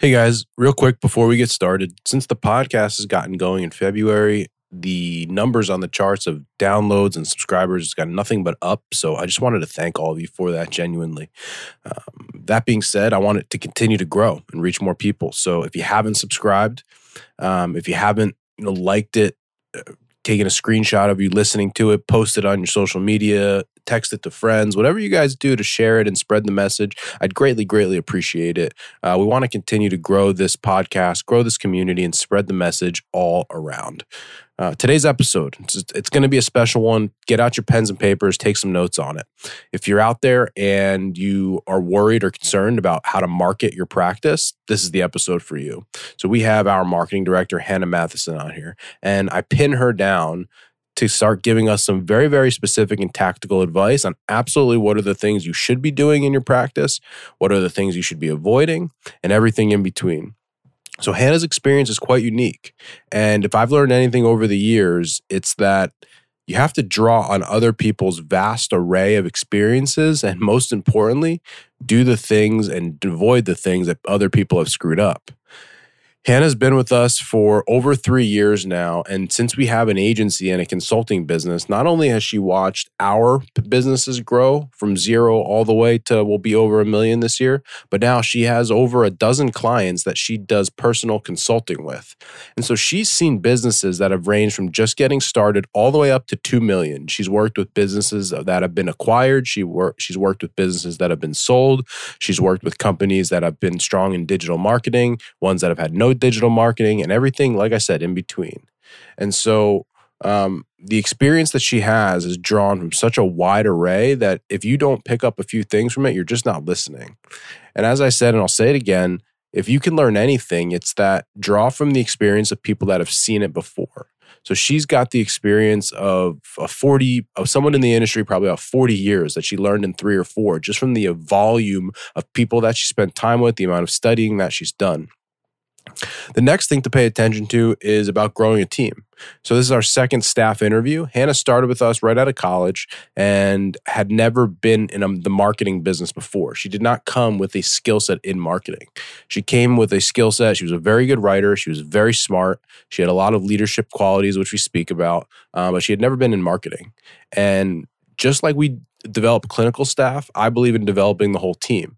Hey guys, real quick before we get started, since the podcast has gotten going in February, the numbers on the charts of downloads and subscribers has got nothing but up. So I just wanted to thank all of you for that genuinely. Um, that being said, I want it to continue to grow and reach more people. So if you haven't subscribed, um, if you haven't you know liked it, uh, taken a screenshot of you listening to it, post it on your social media, text it to friends, whatever you guys do to share it and spread the message. I'd greatly, greatly appreciate it. Uh, we want to continue to grow this podcast, grow this community, and spread the message all around. Uh, today's episode, it's, it's going to be a special one. Get out your pens and papers, take some notes on it. If you're out there and you are worried or concerned about how to market your practice, this is the episode for you. So, we have our marketing director, Hannah Matheson, on here, and I pin her down to start giving us some very, very specific and tactical advice on absolutely what are the things you should be doing in your practice, what are the things you should be avoiding, and everything in between. So, Hannah's experience is quite unique. And if I've learned anything over the years, it's that you have to draw on other people's vast array of experiences. And most importantly, do the things and avoid the things that other people have screwed up. Hannah's been with us for over three years now. And since we have an agency and a consulting business, not only has she watched our businesses grow from zero all the way to we'll be over a million this year, but now she has over a dozen clients that she does personal consulting with. And so she's seen businesses that have ranged from just getting started all the way up to 2 million. She's worked with businesses that have been acquired. She work, she's worked with businesses that have been sold. She's worked with companies that have been strong in digital marketing, ones that have had no digital marketing and everything, like I said, in between. And so um, the experience that she has is drawn from such a wide array that if you don't pick up a few things from it, you're just not listening. And as I said, and I'll say it again, if you can learn anything, it's that draw from the experience of people that have seen it before. So she's got the experience of a 40 of someone in the industry probably about 40 years that she learned in 3 or 4 just from the volume of people that she spent time with, the amount of studying that she's done. The next thing to pay attention to is about growing a team. So, this is our second staff interview. Hannah started with us right out of college and had never been in a, the marketing business before. She did not come with a skill set in marketing. She came with a skill set. She was a very good writer. She was very smart. She had a lot of leadership qualities, which we speak about, uh, but she had never been in marketing. And just like we develop clinical staff, I believe in developing the whole team.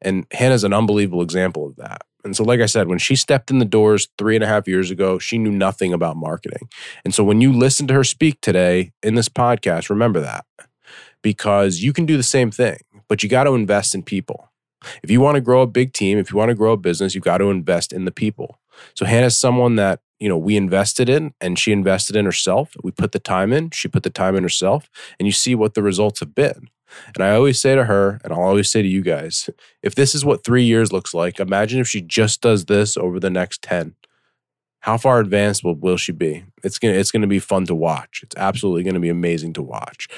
And Hannah's an unbelievable example of that. And so, like I said, when she stepped in the doors three and a half years ago, she knew nothing about marketing. And so, when you listen to her speak today in this podcast, remember that because you can do the same thing, but you got to invest in people. If you want to grow a big team, if you want to grow a business, you got to invest in the people. So, Hannah's someone that you know we invested in and she invested in herself we put the time in she put the time in herself and you see what the results have been and I always say to her, and I'll always say to you guys, if this is what three years looks like, imagine if she just does this over the next 10. How far advanced will, will she be? It's gonna it's gonna be fun to watch. It's absolutely gonna be amazing to watch.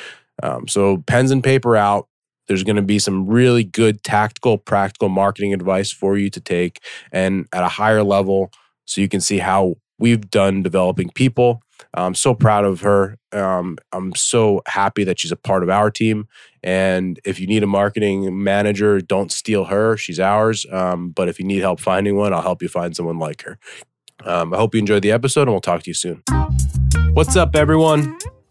Um, so pens and paper out. There's going to be some really good tactical, practical marketing advice for you to take and at a higher level so you can see how we've done developing people I'm so proud of her. Um, I'm so happy that she's a part of our team. And if you need a marketing manager, don't steal her. She's ours. Um, but if you need help finding one, I'll help you find someone like her. Um, I hope you enjoyed the episode and we'll talk to you soon. What's up, everyone?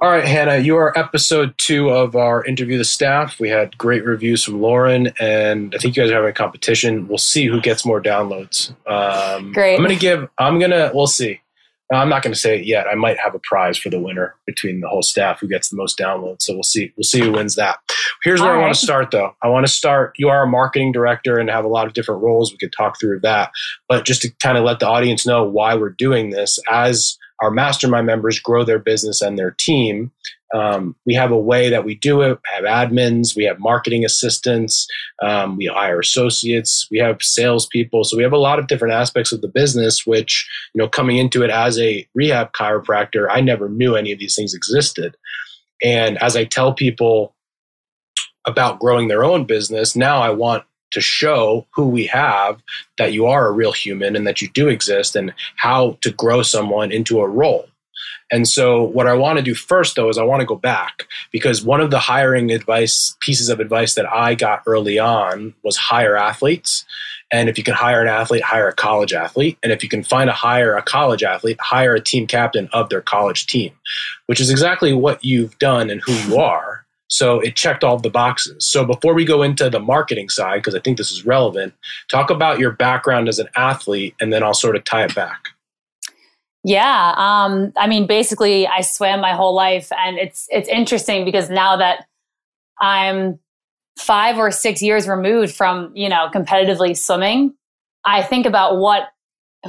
All right, Hannah, you are episode two of our interview the staff. We had great reviews from Lauren, and I think you guys are having a competition. We'll see who gets more downloads. Um, great. I'm gonna give. I'm gonna. We'll see. I'm not going to say it yet. I might have a prize for the winner between the whole staff who gets the most downloads. So we'll see. We'll see who wins that. Here's where All I right. want to start, though. I want to start. You are a marketing director and have a lot of different roles. We could talk through that, but just to kind of let the audience know why we're doing this as our mastermind members grow their business and their team, Um, we have a way that we do it. We have admins, we have marketing assistants, um, we hire associates, we have salespeople. So we have a lot of different aspects of the business. Which you know, coming into it as a rehab chiropractor, I never knew any of these things existed. And as I tell people about growing their own business, now I want to show who we have that you are a real human and that you do exist and how to grow someone into a role. And so, what I want to do first, though, is I want to go back because one of the hiring advice pieces of advice that I got early on was hire athletes. And if you can hire an athlete, hire a college athlete. And if you can find a hire a college athlete, hire a team captain of their college team, which is exactly what you've done and who you are. So it checked all the boxes. So before we go into the marketing side, because I think this is relevant, talk about your background as an athlete, and then I'll sort of tie it back. Yeah, um, I mean, basically, I swam my whole life, and it's it's interesting because now that I'm five or six years removed from you know competitively swimming, I think about what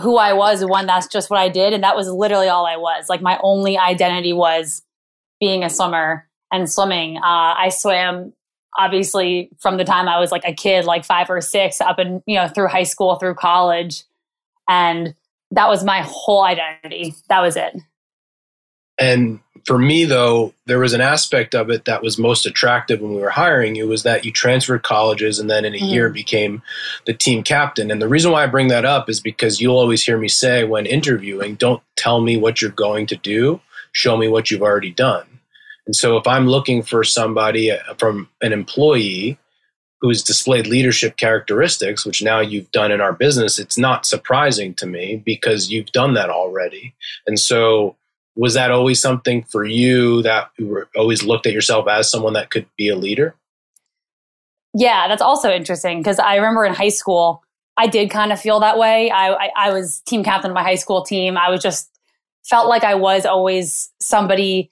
who I was when that's just what I did, and that was literally all I was. Like my only identity was being a swimmer and swimming. Uh, I swam obviously from the time I was like a kid, like five or six, up and you know through high school, through college, and that was my whole identity. That was it. And for me, though, there was an aspect of it that was most attractive when we were hiring you was that you transferred colleges and then in a mm-hmm. year became the team captain. And the reason why I bring that up is because you'll always hear me say when interviewing, don't tell me what you're going to do, show me what you've already done. And so if I'm looking for somebody uh, from an employee who's displayed leadership characteristics, which now you've done in our business, it's not surprising to me because you've done that already. And so, was that always something for you that you always looked at yourself as someone that could be a leader? Yeah, that's also interesting because I remember in high school, I did kind of feel that way. I, I, I was team captain of my high school team. I was just felt like I was always somebody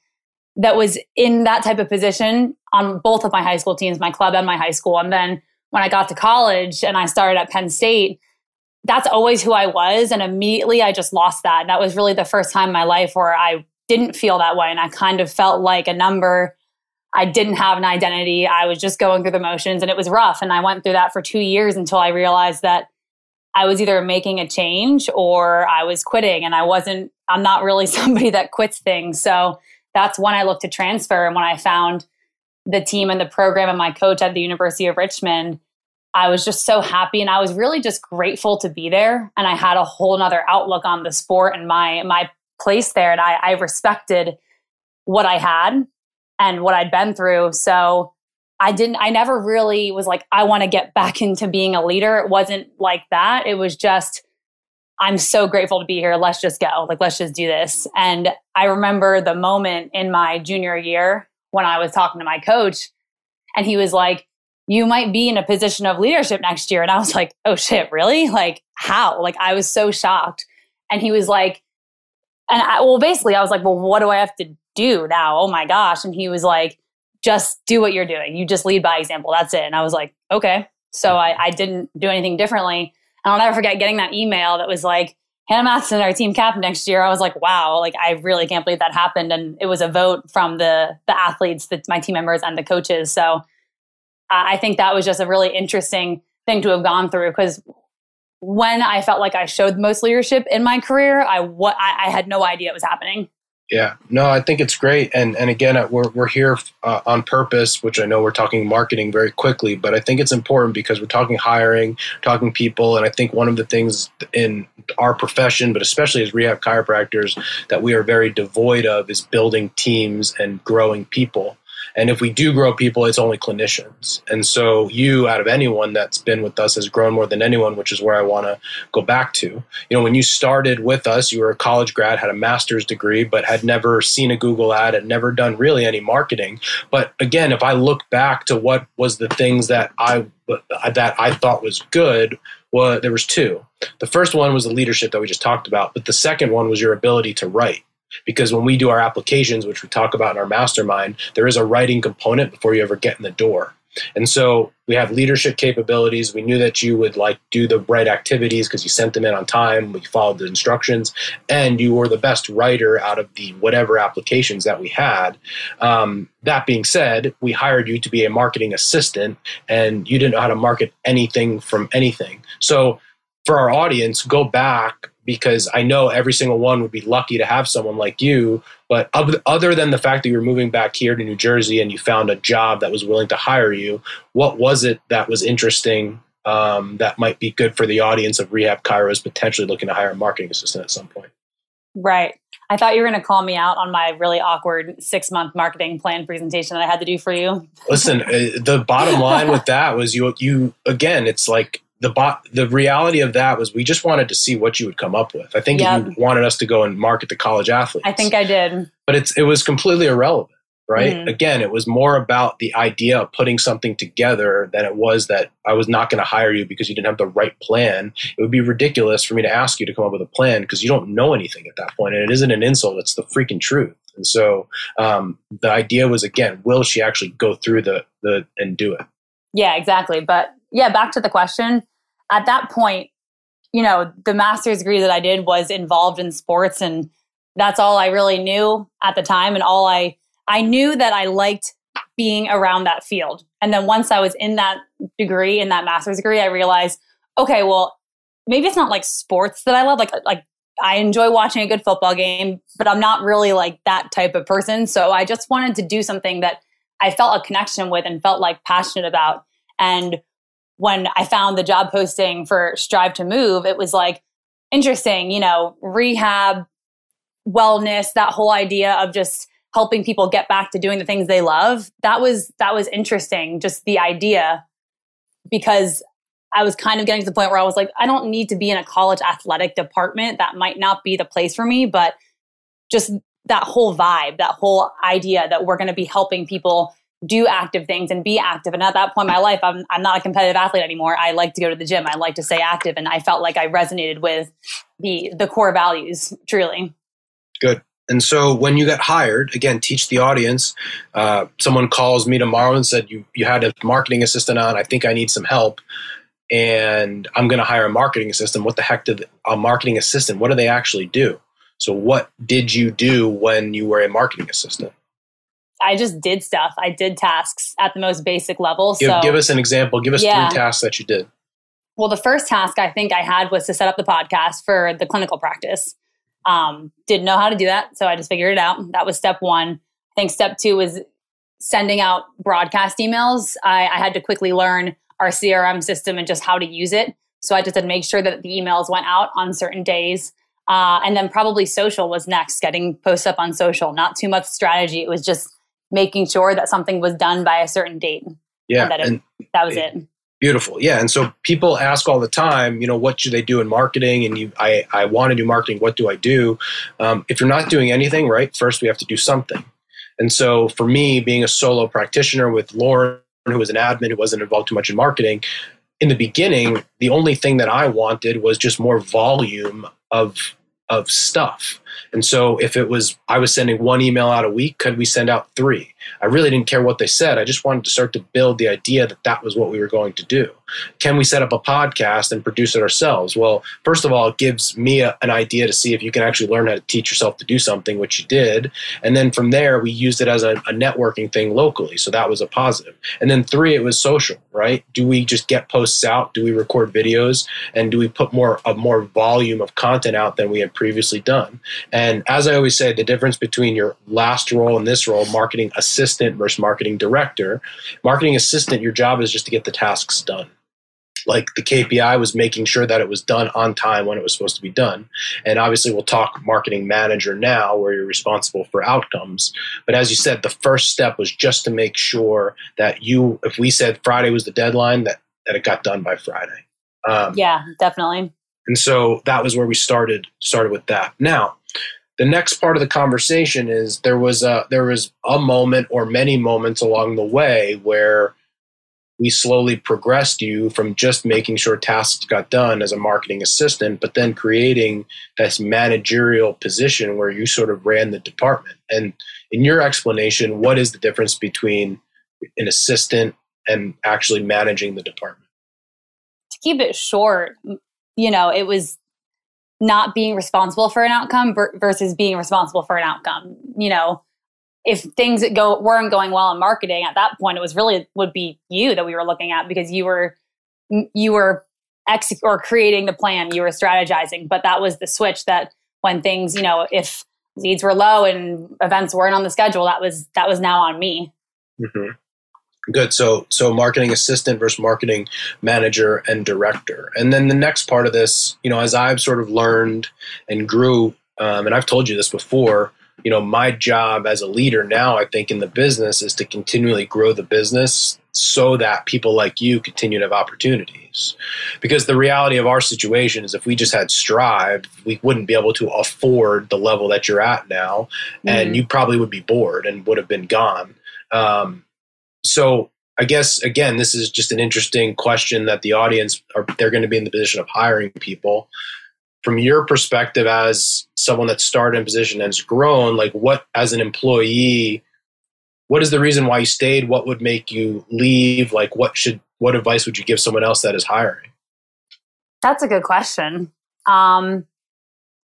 that was in that type of position on both of my high school teams, my club and my high school. And then when I got to college and I started at Penn State, that's always who I was. And immediately I just lost that. And that was really the first time in my life where I didn't feel that way. And I kind of felt like a number. I didn't have an identity. I was just going through the motions and it was rough. And I went through that for two years until I realized that I was either making a change or I was quitting. And I wasn't, I'm not really somebody that quits things. So that's when I looked to transfer. And when I found the team and the program and my coach at the University of Richmond, I was just so happy and I was really just grateful to be there. And I had a whole nother outlook on the sport and my my place there. And I, I respected what I had and what I'd been through. So I didn't I never really was like, I want to get back into being a leader. It wasn't like that. It was just I'm so grateful to be here. Let's just go. Like, let's just do this. And I remember the moment in my junior year when I was talking to my coach, and he was like, You might be in a position of leadership next year. And I was like, Oh shit, really? Like, how? Like, I was so shocked. And he was like, And I, well, basically, I was like, Well, what do I have to do now? Oh my gosh. And he was like, Just do what you're doing. You just lead by example. That's it. And I was like, Okay. So I, I didn't do anything differently. And I'll never forget getting that email that was like, Hannah Matheson, our team captain next year. I was like, wow, like I really can't believe that happened. And it was a vote from the the athletes, the, my team members, and the coaches. So I think that was just a really interesting thing to have gone through because when I felt like I showed most leadership in my career, I what I, I had no idea it was happening. Yeah, no, I think it's great, and and again, uh, we're we're here uh, on purpose, which I know we're talking marketing very quickly, but I think it's important because we're talking hiring, talking people, and I think one of the things in our profession, but especially as rehab chiropractors, that we are very devoid of is building teams and growing people. And if we do grow people, it's only clinicians. And so you, out of anyone that's been with us, has grown more than anyone, which is where I want to go back to. You know, when you started with us, you were a college grad, had a master's degree, but had never seen a Google ad, had never done really any marketing. But again, if I look back to what was the things that I that I thought was good, well, there was two. The first one was the leadership that we just talked about, but the second one was your ability to write because when we do our applications which we talk about in our mastermind there is a writing component before you ever get in the door And so we have leadership capabilities. We knew that you would like do the right activities because you sent them in on time. We followed the instructions, and you were the best writer out of the whatever applications that we had. Um, that being said, we hired you to be a marketing assistant, and you didn't know how to market anything from anything. So for our audience, go back because I know every single one would be lucky to have someone like you. But other than the fact that you're moving back here to New Jersey and you found a job that was willing to hire you, what was it that was interesting um, that might be good for the audience of Rehab chiros potentially looking to hire a marketing assistant at some point? Right. I thought you were going to call me out on my really awkward six month marketing plan presentation that I had to do for you. Listen, uh, the bottom line with that was you, you again, it's like the bo- the reality of that was we just wanted to see what you would come up with. I think yep. you wanted us to go and market the college athletes. I think I did. But it's it was completely irrelevant, right? Mm-hmm. Again, it was more about the idea of putting something together than it was that I was not going to hire you because you didn't have the right plan. It would be ridiculous for me to ask you to come up with a plan because you don't know anything at that point, and it isn't an insult; it's the freaking truth. And so um, the idea was again, will she actually go through the the and do it? Yeah, exactly. But yeah, back to the question at that point, you know, the master's degree that I did was involved in sports and that's all I really knew at the time and all I I knew that I liked being around that field. And then once I was in that degree in that master's degree, I realized, okay, well, maybe it's not like sports that I love like like I enjoy watching a good football game, but I'm not really like that type of person. So I just wanted to do something that I felt a connection with and felt like passionate about. And when I found the job posting for Strive to Move, it was like interesting, you know, rehab, wellness, that whole idea of just helping people get back to doing the things they love. That was that was interesting, just the idea because I was kind of getting to the point where I was like, I don't need to be in a college athletic department. That might not be the place for me, but just that whole vibe, that whole idea that we're going to be helping people do active things and be active. And at that point in my life, I'm, I'm not a competitive athlete anymore. I like to go to the gym. I like to stay active. And I felt like I resonated with the, the core values truly. Good. And so when you got hired, again, teach the audience. Uh, someone calls me tomorrow and said, you, you had a marketing assistant on. I think I need some help. And I'm going to hire a marketing assistant. What the heck did a marketing assistant, what do they actually do? So what did you do when you were a marketing assistant? I just did stuff. I did tasks at the most basic level. Give, so give us an example. Give us yeah. three tasks that you did. Well, the first task I think I had was to set up the podcast for the clinical practice. Um, didn't know how to do that, so I just figured it out. That was step one. I think step two was sending out broadcast emails. I, I had to quickly learn our CRM system and just how to use it. So I just had to make sure that the emails went out on certain days. Uh, and then probably social was next, getting posts up on social. Not too much strategy. It was just making sure that something was done by a certain date. Yeah. That, it, that, was it. Beautiful. Yeah. And so people ask all the time, you know, what should they do in marketing? And you, I, I want to do marketing. What do I do? Um, if you're not doing anything, right, first we have to do something. And so for me, being a solo practitioner with Lauren, who was an admin who wasn't involved too much in marketing, in the beginning, the only thing that I wanted was just more volume of of stuff. And so if it was I was sending one email out a week, could we send out 3? I really didn't care what they said. I just wanted to start to build the idea that that was what we were going to do. Can we set up a podcast and produce it ourselves? Well, first of all, it gives me a, an idea to see if you can actually learn how to teach yourself to do something, which you did. And then from there, we used it as a, a networking thing locally. So that was a positive. And then three, it was social, right? Do we just get posts out? Do we record videos? And do we put more a more volume of content out than we had previously done? And as I always say, the difference between your last role and this role, marketing assistant versus marketing director, marketing assistant, your job is just to get the tasks done like the KPI was making sure that it was done on time when it was supposed to be done. And obviously, we'll talk marketing manager now, where you're responsible for outcomes. But as you said, the first step was just to make sure that you, if we said Friday was the deadline, that, that it got done by Friday. Um, yeah, definitely. And so that was where we started started with that. Now, the next part of the conversation is there was a there was a moment or many moments along the way where we slowly progressed you from just making sure tasks got done as a marketing assistant, but then creating this managerial position where you sort of ran the department. And in your explanation, what is the difference between an assistant and actually managing the department? To keep it short, you know, it was not being responsible for an outcome versus being responsible for an outcome. You know, if things go weren't going well in marketing at that point, it was really would be you that we were looking at because you were you were ex or creating the plan, you were strategizing. But that was the switch that when things, you know, if leads were low and events weren't on the schedule, that was that was now on me. Mm-hmm. Good. So so marketing assistant versus marketing manager and director. And then the next part of this, you know, as I've sort of learned and grew, um, and I've told you this before, you know, my job as a leader now, I think in the business is to continually grow the business so that people like you continue to have opportunities. Because the reality of our situation is if we just had Strive, we wouldn't be able to afford the level that you're at now, mm-hmm. and you probably would be bored and would have been gone. Um, so I guess again, this is just an interesting question that the audience are they're going to be in the position of hiring people. From your perspective as someone that started in position and has grown, like what as an employee, what is the reason why you stayed? What would make you leave? Like what should what advice would you give someone else that is hiring? That's a good question. Um,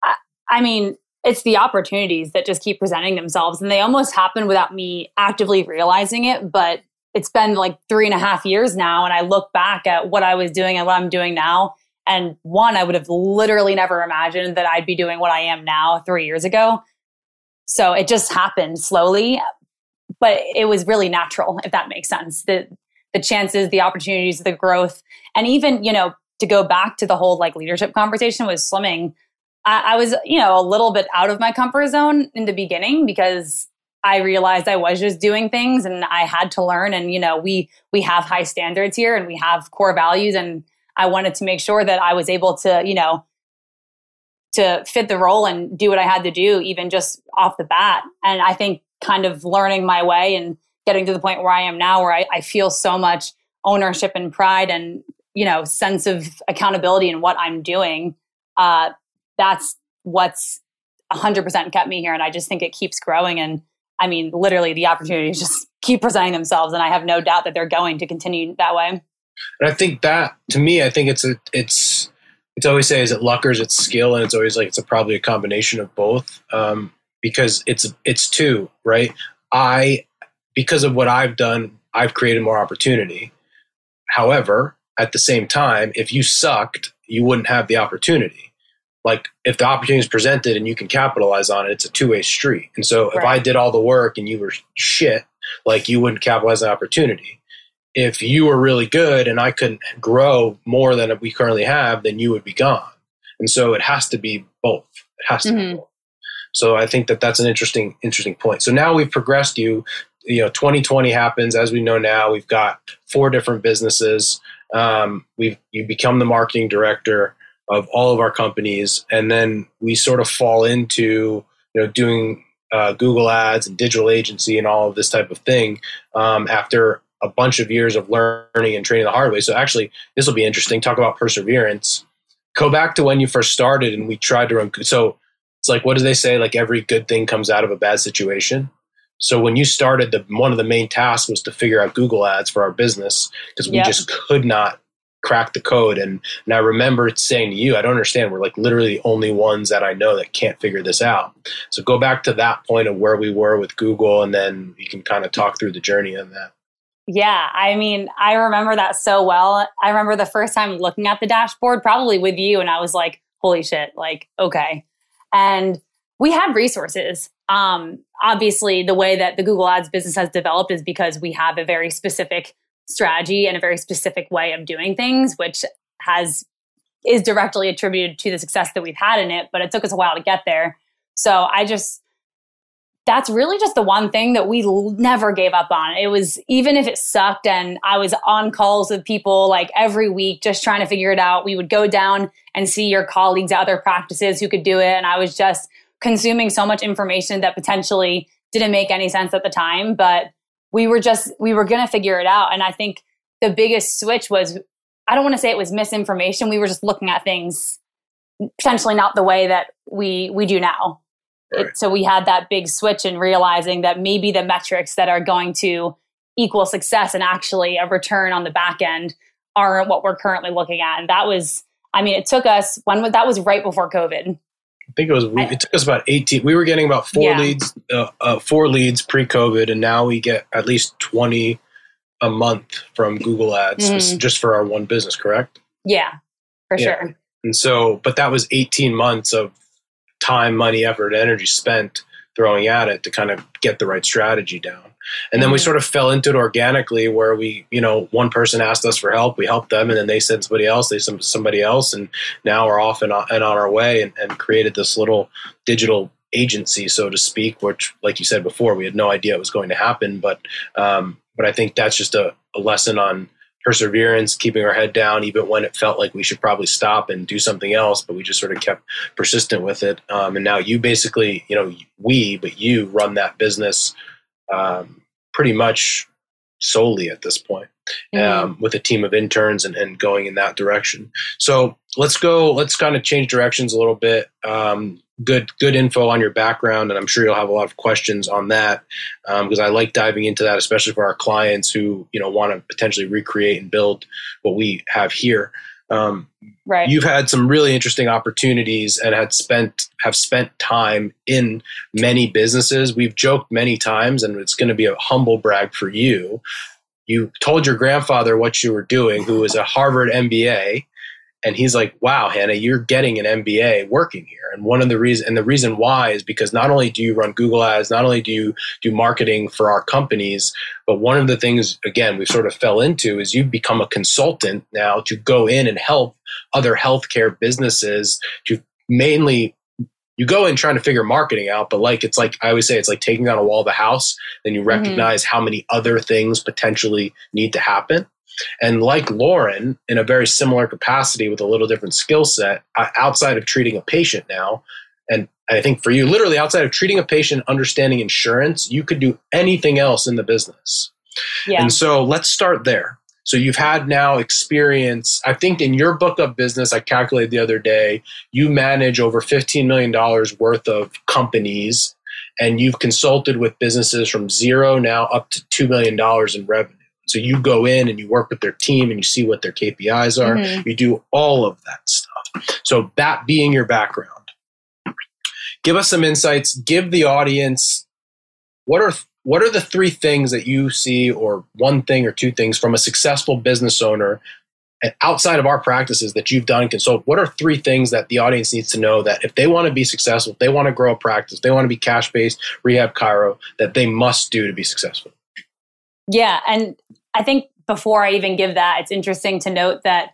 I, I mean, it's the opportunities that just keep presenting themselves and they almost happen without me actively realizing it but it's been like three and a half years now and i look back at what i was doing and what i'm doing now and one i would have literally never imagined that i'd be doing what i am now three years ago. So it just happened slowly but it was really natural if that makes sense. The the chances the opportunities the growth and even you know to go back to the whole like leadership conversation with slimming I, I was, you know, a little bit out of my comfort zone in the beginning because I realized I was just doing things and I had to learn. And, you know, we we have high standards here and we have core values. And I wanted to make sure that I was able to, you know, to fit the role and do what I had to do, even just off the bat. And I think kind of learning my way and getting to the point where I am now, where I, I feel so much ownership and pride and, you know, sense of accountability in what I'm doing. Uh, that's what's 100% kept me here. And I just think it keeps growing. And I mean, literally, the opportunities just keep presenting themselves. And I have no doubt that they're going to continue that way. And I think that, to me, I think it's a, it's, it's always say, is it luck or is it skill? And it's always like, it's a, probably a combination of both. Um, because it's, it's two, right? I, because of what I've done, I've created more opportunity. However, at the same time, if you sucked, you wouldn't have the opportunity like if the opportunity is presented and you can capitalize on it, it's a two way street. And so right. if I did all the work and you were shit, like you wouldn't capitalize on the opportunity. If you were really good and I couldn't grow more than we currently have, then you would be gone. And so it has to be both. It has to mm-hmm. be both. So I think that that's an interesting, interesting point. So now we've progressed you. You know, 2020 happens as we know now. We've got four different businesses. Um, we've you become the marketing director of all of our companies, and then we sort of fall into you know doing uh, Google Ads and digital agency and all of this type of thing um, after a bunch of years of learning and training the hard way. So actually, this will be interesting. Talk about perseverance. Go back to when you first started, and we tried to run. So it's like, what do they say? Like every good thing comes out of a bad situation. So when you started, the one of the main tasks was to figure out Google Ads for our business because we yep. just could not crack the code. And, and I remember saying to you, I don't understand. We're like literally the only ones that I know that can't figure this out. So go back to that point of where we were with Google, and then you can kind of talk through the journey on that. Yeah, I mean, I remember that so well. I remember the first time looking at the dashboard, probably with you, and I was like, holy shit, like, okay. And we had resources. Um, obviously, the way that the Google Ads business has developed is because we have a very specific strategy and a very specific way of doing things, which has is directly attributed to the success that we've had in it, but it took us a while to get there. So I just that's really just the one thing that we never gave up on. It was even if it sucked and I was on calls with people like every week just trying to figure it out. We would go down and see your colleagues at other practices who could do it and I was just consuming so much information that potentially didn't make any sense at the time, but we were just we were going to figure it out and i think the biggest switch was i don't want to say it was misinformation we were just looking at things potentially not the way that we we do now right. it, so we had that big switch in realizing that maybe the metrics that are going to equal success and actually a return on the back end aren't what we're currently looking at. And that was, I mean, it took us when that was right before COVID. I think it was. We, it took us about eighteen. We were getting about four yeah. leads, uh, uh, four leads pre-COVID, and now we get at least twenty a month from Google Ads mm. just for our one business. Correct? Yeah, for yeah. sure. And so, but that was eighteen months of time, money, effort, energy spent throwing at it to kind of get the right strategy down. And then we mm-hmm. sort of fell into it organically where we, you know, one person asked us for help, we helped them, and then they sent somebody else, they sent somebody else, and now we're off and on, and on our way and, and created this little digital agency, so to speak, which, like you said before, we had no idea it was going to happen. But, um, but I think that's just a, a lesson on perseverance, keeping our head down, even when it felt like we should probably stop and do something else, but we just sort of kept persistent with it. Um, and now you basically, you know, we, but you run that business um, pretty much solely at this point mm-hmm. um, with a team of interns and, and, going in that direction. So let's go. Let's kind of change directions a little bit. Um, good, good info on your background, and I'm sure you'll have a lot of questions on that because um, I like diving into that, especially for our clients who you know want to potentially recreate and build what we have here. Um, right. You've had some really interesting opportunities and had spent have spent time in many businesses. We've joked many times, and it's going to be a humble brag for you. You told your grandfather what you were doing, who was a Harvard MBA, and he's like, "Wow, Hannah, you're getting an MBA working here." And one of the reason and the reason why is because not only do you run Google Ads, not only do you do marketing for our companies, but one of the things again we sort of fell into is you've become a consultant now to go in and help other healthcare businesses to mainly you go in trying to figure marketing out, but like it's like I always say, it's like taking down a wall of a house. Then you mm-hmm. recognize mm-hmm. how many other things potentially need to happen. And like Lauren, in a very similar capacity with a little different skill set, outside of treating a patient now, and I think for you, literally outside of treating a patient, understanding insurance, you could do anything else in the business. Yeah. And so let's start there. So you've had now experience. I think in your book of business, I calculated the other day, you manage over $15 million worth of companies and you've consulted with businesses from zero now up to $2 million in revenue. So you go in and you work with their team and you see what their KPIs are. Mm-hmm. You do all of that stuff. So that being your background, give us some insights. Give the audience what are what are the three things that you see, or one thing or two things from a successful business owner outside of our practices that you've done consult? What are three things that the audience needs to know that if they want to be successful, if they want to grow a practice, they want to be cash based, rehab, chiro, that they must do to be successful? Yeah. And I think before I even give that, it's interesting to note that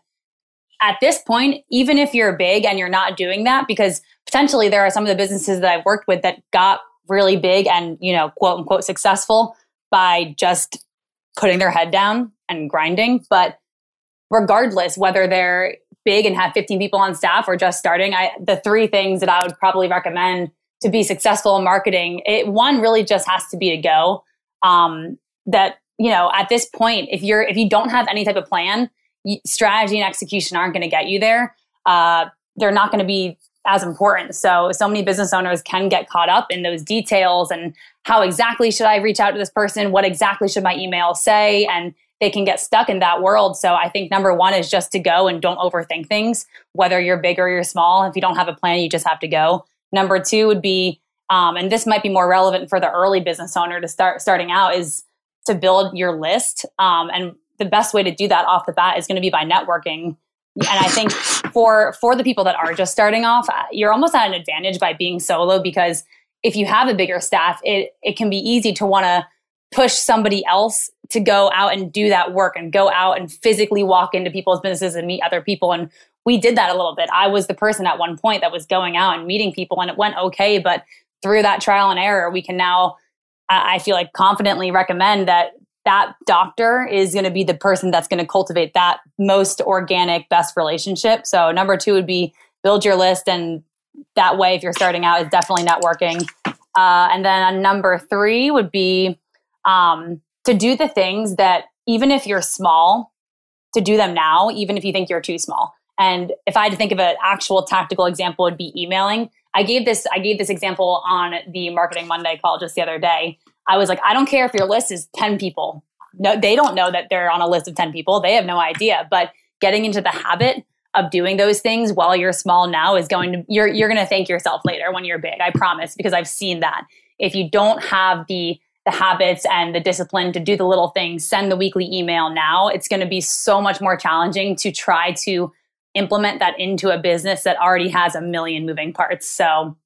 at this point, even if you're big and you're not doing that, because potentially there are some of the businesses that I've worked with that got really big and, you know, quote unquote successful by just putting their head down and grinding. But regardless, whether they're big and have 15 people on staff or just starting, I, the three things that I would probably recommend to be successful in marketing, it, one really just has to be to go. Um, that you know, at this point, if you're if you don't have any type of plan, strategy and execution aren't going to get you there. Uh, they're not going to be as important. So, so many business owners can get caught up in those details and how exactly should I reach out to this person? What exactly should my email say? And they can get stuck in that world. So, I think number one is just to go and don't overthink things, whether you're big or you're small. If you don't have a plan, you just have to go. Number two would be, um, and this might be more relevant for the early business owner to start starting out, is to build your list. Um, and the best way to do that off the bat is going to be by networking. And I think for for the people that are just starting off, uh, you're almost at an advantage by being solo because if you have a bigger staff, it it can be easy to want to push somebody else to go out and do that work and go out and physically walk into people's businesses and meet other people. And we did that a little bit. I was the person at one point that was going out and meeting people, and it went okay. But through that trial and error, we can now I feel like confidently recommend that that doctor is going to be the person that's going to cultivate that most organic, best relationship. So, number two would be build your list. And that way, if you're starting out, is definitely networking. Uh, and then number three would be um, to do the things that, even if you're small, to do them now, even if you think you're too small. And if I had to think of an actual tactical example, would be emailing. I gave this I gave this example on the Marketing Monday call just the other day. I was like, I don't care if your list is 10 people. no, they don't know that they're on a list of 10 people. They have no idea. But getting into the habit of doing those things while you're small now is going to you're you're going to thank yourself later when you're big. I promise because I've seen that. If you don't have the the habits and the discipline to do the little things, send the weekly email now, it's going to be so much more challenging to try to implement that into a business that already has a million moving parts. So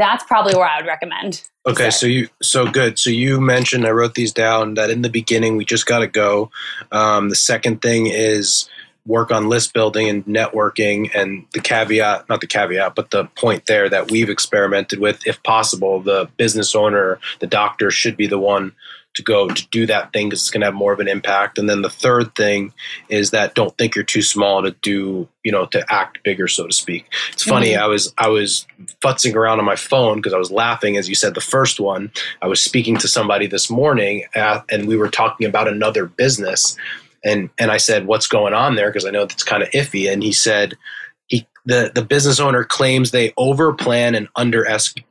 that's probably where I would recommend. Okay, so you so good. So you mentioned I wrote these down that in the beginning we just got to go. Um, the second thing is work on list building and networking and the caveat not the caveat but the point there that we've experimented with if possible the business owner the doctor should be the one to go to do that thing because it's going to have more of an impact and then the third thing is that don't think you're too small to do you know to act bigger so to speak it's funny mm-hmm. i was i was futzing around on my phone because i was laughing as you said the first one i was speaking to somebody this morning at, and we were talking about another business and and I said, "What's going on there?" Because I know that's kind of iffy. And he said, "He the the business owner claims they over plan and under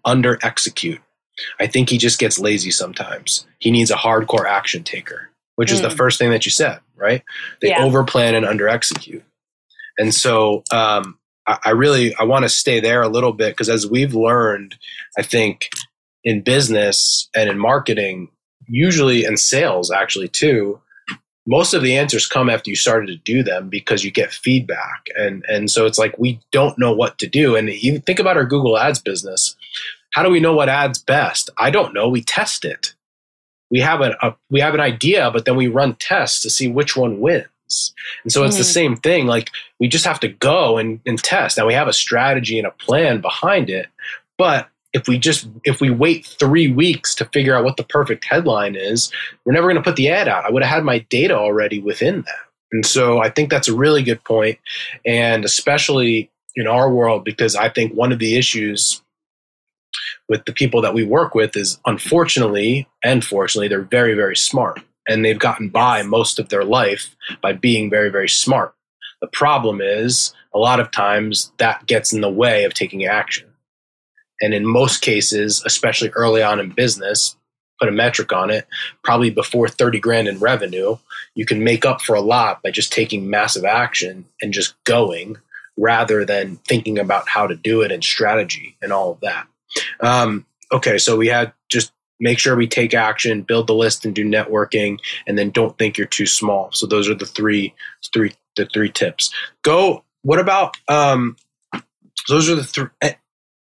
under execute. I think he just gets lazy sometimes. He needs a hardcore action taker, which mm. is the mm. first thing that you said, right? They yeah. over plan and under execute. And so um, I, I really I want to stay there a little bit because as we've learned, I think in business and in marketing, usually in sales actually too most of the answers come after you started to do them because you get feedback and and so it's like we don't know what to do and you think about our google ads business how do we know what ads best? I don't know. We test it. We have a, a we have an idea but then we run tests to see which one wins. And so it's mm. the same thing like we just have to go and, and test. Now we have a strategy and a plan behind it but if we just if we wait three weeks to figure out what the perfect headline is we're never going to put the ad out. I would have had my data already within that. And so i think that's a really good point and especially in our world because i think one of the issues with the people that we work with is unfortunately and fortunately they're very very smart. And they've gotten by most of their life by being very very smart. The problem is a lot of times that gets in the way of taking action. And in most cases, especially early on in business, put a metric on it, probably before 30 grand in revenue, you can make up for a lot by just taking massive action and just going rather than thinking about how to do it and strategy and all of that. Um, okay, so we had just make sure we take action, build the list and do networking, and then don't think you're too small. So those are the three, three, the three tips. Go. What about um, those are the three eh,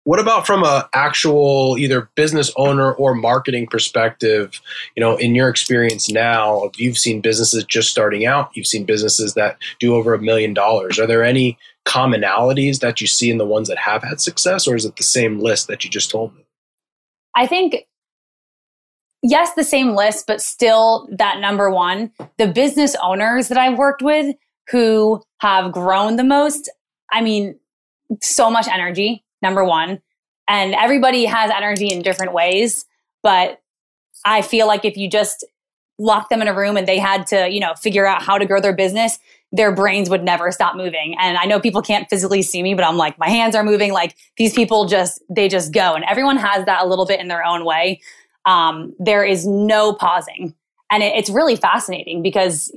what about from a actual either business owner or marketing perspective? You know, in your experience now, if you've seen businesses just starting out, you've seen businesses that do over a million dollars. Are there any commonalities that you see in the ones that have had success, or is it the same list that you just told me? I think yes, the same list, but still that number one. The business owners that I've worked with who have grown the most, I mean, so much energy number one. And everybody has energy in different ways. But I feel like if you just lock them in a room and they had to, you know, figure out how to grow their business, their brains would never stop moving. And I know people can't physically see me, but I'm like, my hands are moving. Like these people just, they just go. And everyone has that a little bit in their own way. Um, there is no pausing. And it, it's really fascinating because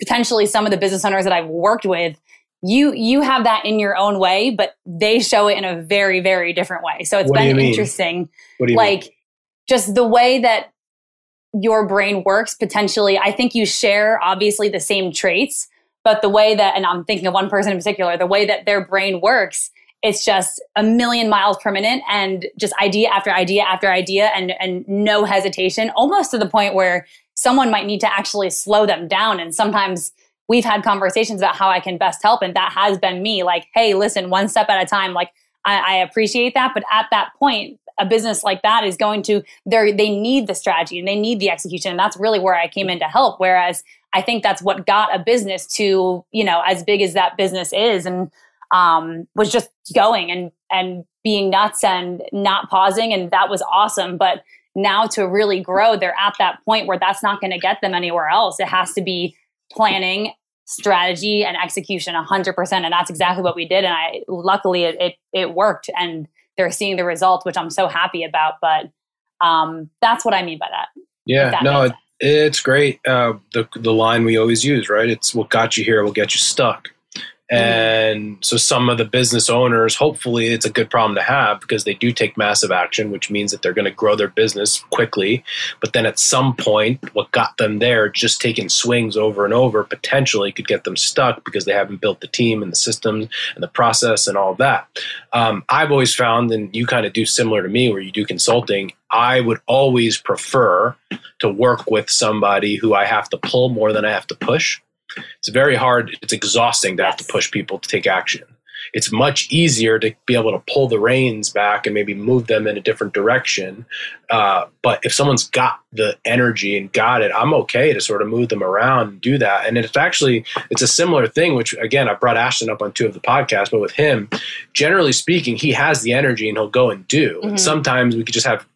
potentially some of the business owners that I've worked with, you you have that in your own way, but they show it in a very very different way. So it's what been interesting. like mean? just the way that your brain works potentially. I think you share obviously the same traits, but the way that and I'm thinking of one person in particular, the way that their brain works it's just a million miles per minute and just idea after idea after idea and and no hesitation almost to the point where someone might need to actually slow them down and sometimes we've had conversations about how I can best help. And that has been me like, hey, listen, one step at a time. Like, I, I appreciate that. But at that point, a business like that is going to they they need the strategy and they need the execution and that's really where i came in to help whereas i think that's what got a business to you know as big as that business is and um, was just going and and being nuts and not pausing and that was awesome. But now to really grow they're at that point where that's not going to get them anywhere else. It has to be planning strategy and execution 100% and that's exactly what we did and i luckily it, it, it worked and they're seeing the results which i'm so happy about but um, that's what i mean by that. Yeah no it, It's great. Uh, the the line we always use, right? It's what got you here will get you stuck. And so some of the business owners, hopefully it's a good problem to have because they do take massive action, which means that they're going to grow their business quickly. But then at some point, what got them there, just taking swings over and over, potentially could get them stuck because they haven't built the team and the systems and the process and all that. Um, I've always found, and you kind of do similar to me where you do consulting, I would always prefer to work with somebody who I have to pull more than I have to push it's very hard. It's exhausting to have to push people to take action. It's much easier to be able to pull the reins back and maybe move them in a different direction. Uh, but if someone's got the energy and got it, I'm okay to sort of move them around and do that. And it's actually it's a similar thing. Which again, I brought Ashton up on two of the podcasts, but with him, generally speaking, he has the energy and he'll go and do. Mm-hmm. sometimes we could just have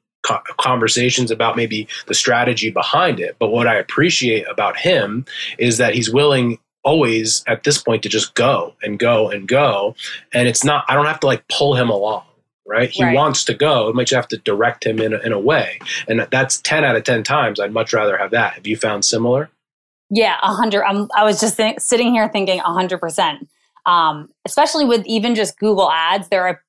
conversations about maybe the strategy behind it. But what I appreciate about him is that he's willing always at this point to just go and go and go. And it's not, I don't have to like pull him along. Right. He right. wants to go. I might just have to direct him in a, in a way. And that's 10 out of 10 times. I'd much rather have that. Have you found similar? Yeah, a hundred. I was just th- sitting here thinking a hundred percent. Um, especially with even just Google ads, there are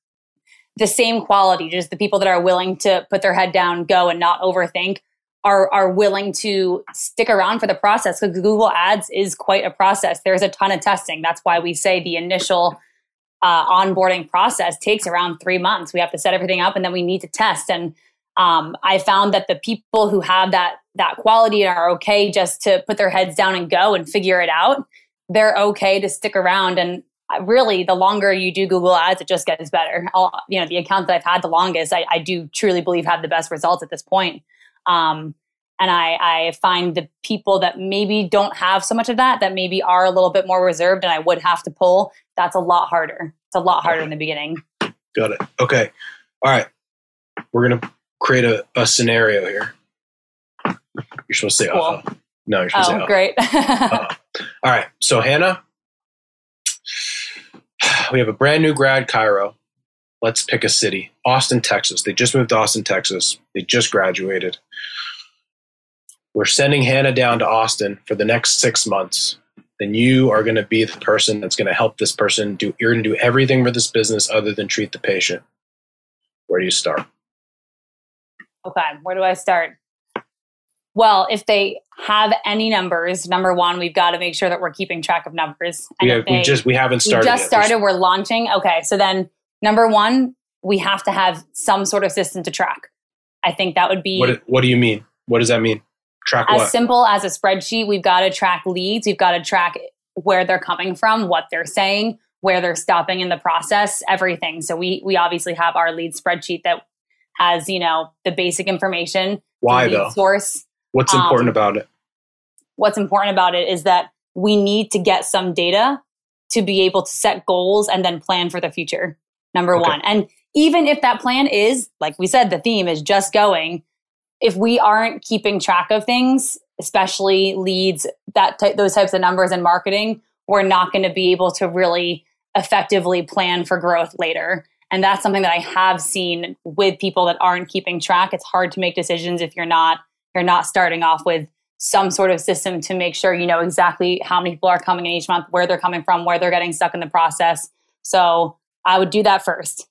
the same quality, just the people that are willing to put their head down, go and not overthink are are willing to stick around for the process because Google Ads is quite a process. There's a ton of testing. That's why we say the initial uh, onboarding process takes around three months. We have to set everything up and then we need to test. And um, I found that the people who have that that quality and are okay just to put their heads down and go and figure it out, they're okay to stick around. And really the longer you do google ads it just gets better. You know the account that i've had the longest I, I do truly believe have the best results at this point. Um, and I, I find the people that maybe don't have so much of that that maybe are a little bit more reserved and i would have to pull that's a lot harder. It's a lot harder in the beginning. Got it. Okay. All right. We're gonna create a, a scenario here. You're supposed to say cool. uh no you're supposed oh, to say uh great. Uh all right. So hannah we have a brand new grad chiro. Let's pick a city. Austin, Texas. They just moved to Austin, Texas. They just graduated. We're sending Hannah down to Austin for the next six months. Then you are going to be the person that's going to help this person do. You're going to do everything for this business other than treat the patient. Where do you start? Okay, where do I start? Well, if they have any numbers, number one, we've got to make sure that we're keeping track of numbers. And yeah, we just we haven't started. We just started. We're launching. Okay, so then number one, we have to have some sort of system to track. I think that would be. What What do you mean? What does that mean? Track as what? simple as a spreadsheet. We've got to track leads. We've got to track where they're coming from, what they're saying, where they're stopping in the process, everything. So we we obviously have our lead spreadsheet that has you know the basic information. Why though? Source What's um, important about it? What's important about it is that we need to get some data to be able to set goals and then plan for the future. Number okay. one. And even if that plan is, like we said, the theme is just going, if we aren't keeping track of things, especially leads, that t- those types of numbers in marketing, we're not going to be able to really effectively plan for growth later. And that's something that I have seen with people that aren't keeping track. It's hard to make decisions if you're not you're not starting off with some sort of system to make sure you know exactly how many people are coming in each month, where they're coming from, where they're getting stuck in the process. So I would do that first.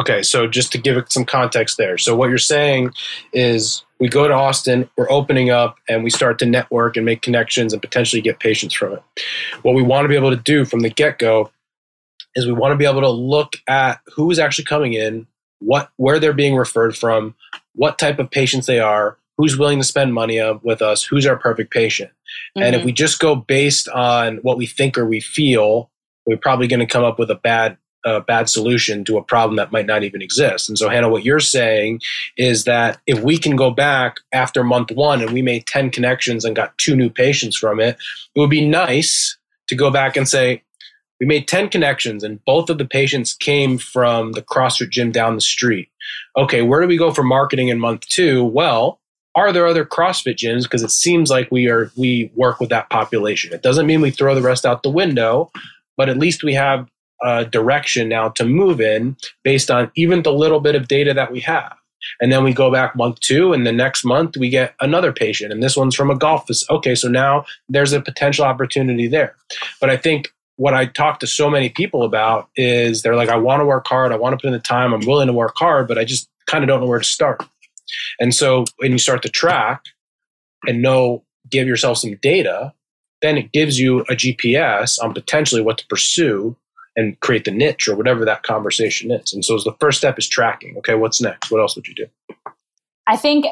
Okay, so just to give it some context there. So what you're saying is we go to Austin, we're opening up and we start to network and make connections and potentially get patients from it. What we want to be able to do from the get-go is we want to be able to look at who is actually coming in, what where they're being referred from, what type of patients they are, who's willing to spend money with us, who's our perfect patient. Mm-hmm. And if mm-hmm. we just go based on what we think or we feel, we're probably going to come up with a bad a bad solution to a problem that might not even exist. And so, Hannah, what you're saying is that if we can go back after month one and we made 10 connections and got two new patients from it, it would be nice to go back and say, we made 10 connections and both of the patients came from the CrossFit gym down the street. Okay, where do we go for marketing in month two? Well, are there other CrossFit gyms? Because it seems like we are we work with that population. It doesn't mean we throw the rest out the window, but at least we have a direction now to move in based on even the little bit of data that we have. And then we go back month two, and the next month we get another patient, and this one's from a golf. Okay, so now there's a potential opportunity there. But I think what I talk to so many people about is they're like, I want to work hard, I want to put in the time, I'm willing to work hard, but I just kind of don't know where to start. And so when you start to track and know, give yourself some data, then it gives you a GPS on potentially what to pursue and create the niche or whatever that conversation is. And so the first step is tracking. Okay, what's next? What else would you do? I think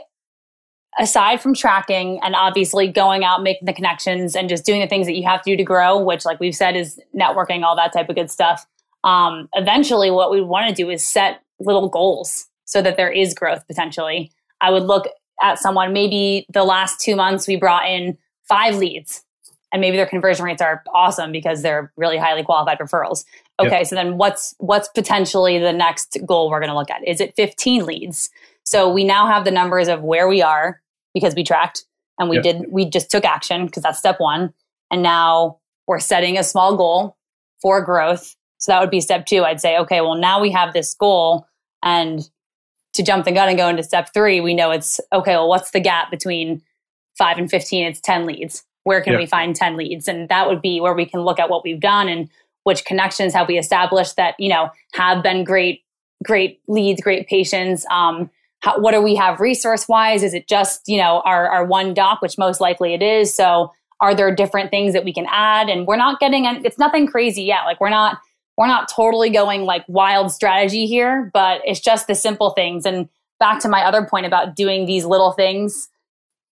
aside from tracking and obviously going out making the connections and just doing the things that you have to do to grow which like we've said is networking all that type of good stuff um, eventually what we want to do is set little goals so that there is growth potentially. I would look at someone maybe the last two months we brought in five leads and maybe their conversion rates are awesome because they're really highly qualified referrals. Okay yep. so then what's what's potentially the next goal we're going to look at? Is it 15 leads? So we now have the numbers of where we are because we tracked and we yep. did we just took action because that's step one. And now we're setting a small goal for growth. So that would be step two. I'd say okay well now we have this goal and to jump the gun and go into step three we know it's okay well what's the gap between 5 and 15 it's 10 leads where can yep. we find 10 leads and that would be where we can look at what we've done and which connections have we established that you know have been great great leads great patients um, how, what do we have resource wise? Is it just, you know, our, our one doc, which most likely it is. So are there different things that we can add? And we're not getting, it's nothing crazy yet. Like we're not, we're not totally going like wild strategy here, but it's just the simple things. And back to my other point about doing these little things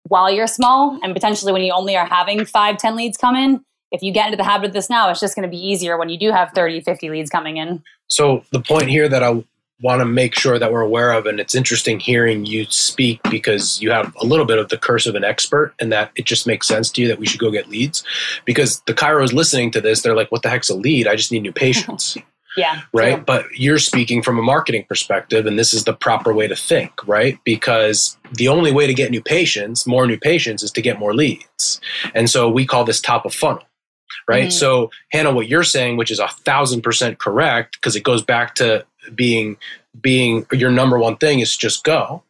while you're small and potentially when you only are having five, 10 leads come in, if you get into the habit of this now, it's just going to be easier when you do have 30, 50 leads coming in. So the point here that I want to make sure that we're aware of. And it's interesting hearing you speak because you have a little bit of the curse of an expert and that it just makes sense to you that we should go get leads. Because the chiros listening to this, they're like, what the heck's a lead? I just need new patients. yeah. Right. True. But you're speaking from a marketing perspective, and this is the proper way to think, right? Because the only way to get new patients, more new patients, is to get more leads. And so we call this top of funnel right? Mm-hmm. So, Hannah, what you're saying, which is a thousand percent correct, because it goes back to being being your number one thing is just go.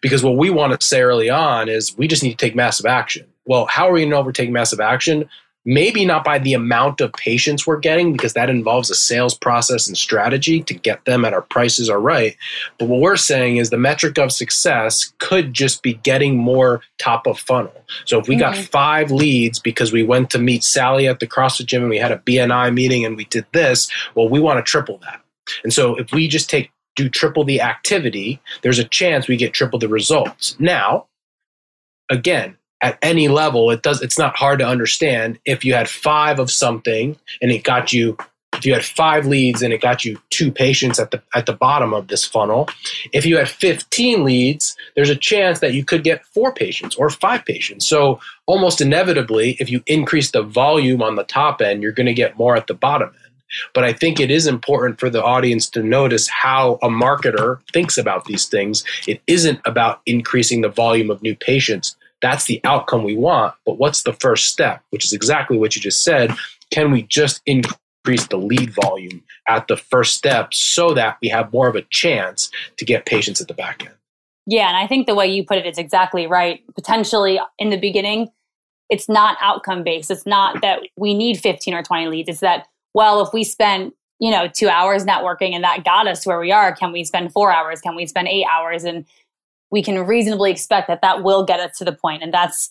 Because what we want to say early on is we just need to take massive action. Well, how are we going to overtake massive action? maybe not by the amount of patients we're getting because that involves a sales process and strategy to get them at our prices are right but what we're saying is the metric of success could just be getting more top of funnel so if we mm-hmm. got five leads because we went to meet sally at the crossfit gym and we had a bni meeting and we did this well we want to triple that and so if we just take do triple the activity there's a chance we get triple the results. Now again at any level it does it's not hard to understand if you had five of something and it got you if you had five leads and it got you two patients at the at the bottom of this funnel if you had 15 leads there's a chance that you could get four patients or five patients. So almost inevitably if you increase the volume on the top end you're going to get more at the bottom end but I think it is important for the audience to notice how a marketer thinks about these things. It isn't about increasing the volume of new patients that's the outcome we want. But what's the first step? Which is exactly what you just said. Can we just increase the lead volume at the first step so that we have more of a chance to get patients at the back end? Yeah, and I think the way you put it is exactly right. Potentially in the beginning, it's not outcome based. It's not that we need 15 or 20 leads. It's that, well, if we spent you know, two hours networking and that got us where we are, can we spend four hours? Can we spend eight hours? And we can reasonably expect that that will get us to the point. And that's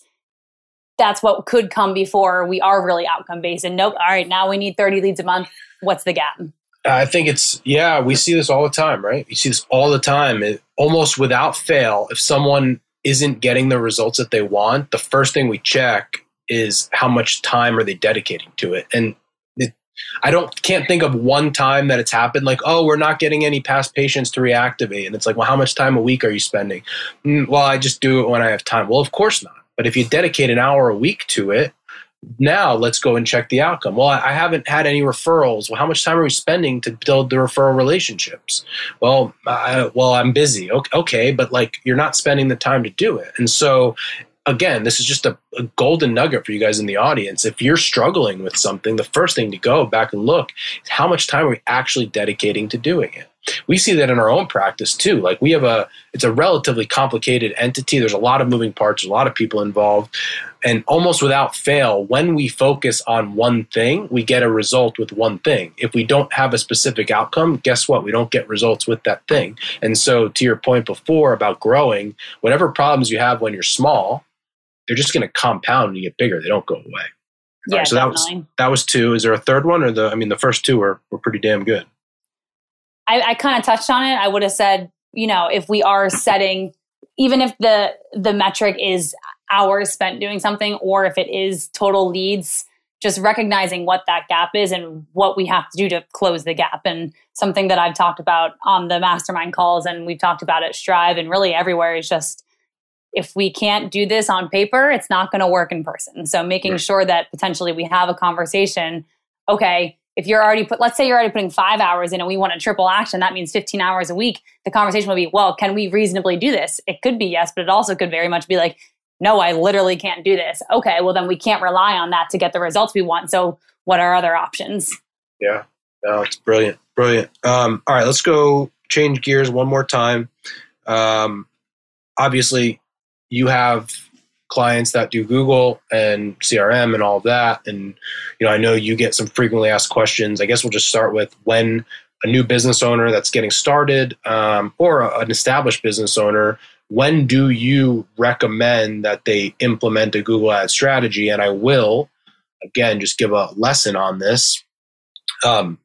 that's what could come before we are really outcome based. And nope all right now we need 30 leads a month. What's the gap? I think it's yeah we see this all the time right? You see this all the time. It, almost without fail if someone isn't getting the results that they want the first thing we check is how much time are they dedicating to it? And I don't can't think of one time that it's happened like oh we're not getting any past patients to reactivate. And it's like well how much time a week are you spending? Mm, well I just do it when I have time. Well of course not. But if you dedicate an hour a week to it now let's go and check the outcome. Well I haven't had any referrals. Well how much time are we spending to build the referral relationships? Well I, well I'm busy. Okay, okay but like you're not spending the time to do it. And so again, this is just a, a, golden nugget for you guys in the audience. If you're struggling with something, the first thing to go back and look is how much time are we actually dedicating to doing it. We see that in our own practice too. Like we have a, it's a relatively complicated entity. There's a lot of moving parts, a lot of people involved, and almost without fail, when we focus on one thing, we get a result with one thing. If we don't have a specific outcome, guess what? We don't get results with that thing. And so, to your point before about growing, whatever problems you have when you're small, they're just going to compound and get bigger. They don't go away. Yeah, right, so definitely. that was that was two. Is there a third one, or the? I mean, the first two were were pretty damn good. I, I kind of touched on it. I would have said, you know, if we are setting, even if the the metric is hours spent doing something, or if it is total leads, just recognizing what that gap is and what we have to do to close the gap. And something that I've talked about on the mastermind calls, and we've talked about at Strive, and really everywhere is just if we can't do this on paper, it's not going to work in person. So making right. sure that potentially we have a conversation. Okay, if you're already put, let's say you're already putting five hours in and we want a triple action, that means 15 hours a week. The conversation will be, well, can we reasonably do this? It could be yes, but it also could very much be like, no, I literally can't do this. Okay, well, then we can't rely on that to get the results we want. So what are other options? Yeah, no, it's brilliant. Brilliant. Um, all right, let's go change gears one more time. Um, obviously, you have clients that do Google and CRM and all of that. And, you know, I know you get some frequently asked questions. I guess we'll just start with when a new business owner that's getting started um, or a, an established business owner, when do you recommend that they implement a Google ad strategy? And I will, again, just give a lesson on this. Um,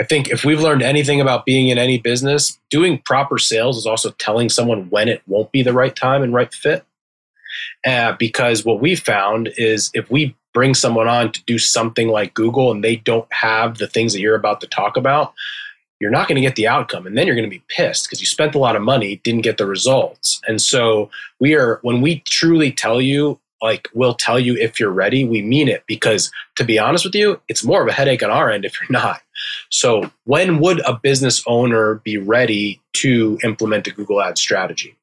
I think if we've learned anything about being in any business, doing proper sales is also telling someone when it won't be the right time and right fit. Uh, because what we found is if we bring someone on to do something like Google and they don't have the things that you're about to talk about, you're not going to get the outcome. And then you're going to be pissed because you spent a lot of money, didn't get the results. And so we are, when we truly tell you, like, we'll tell you if you're ready, we mean it because to be honest with you, it's more of a headache on our end if you're not. So when would a business owner be ready to implement a Google ad strategy?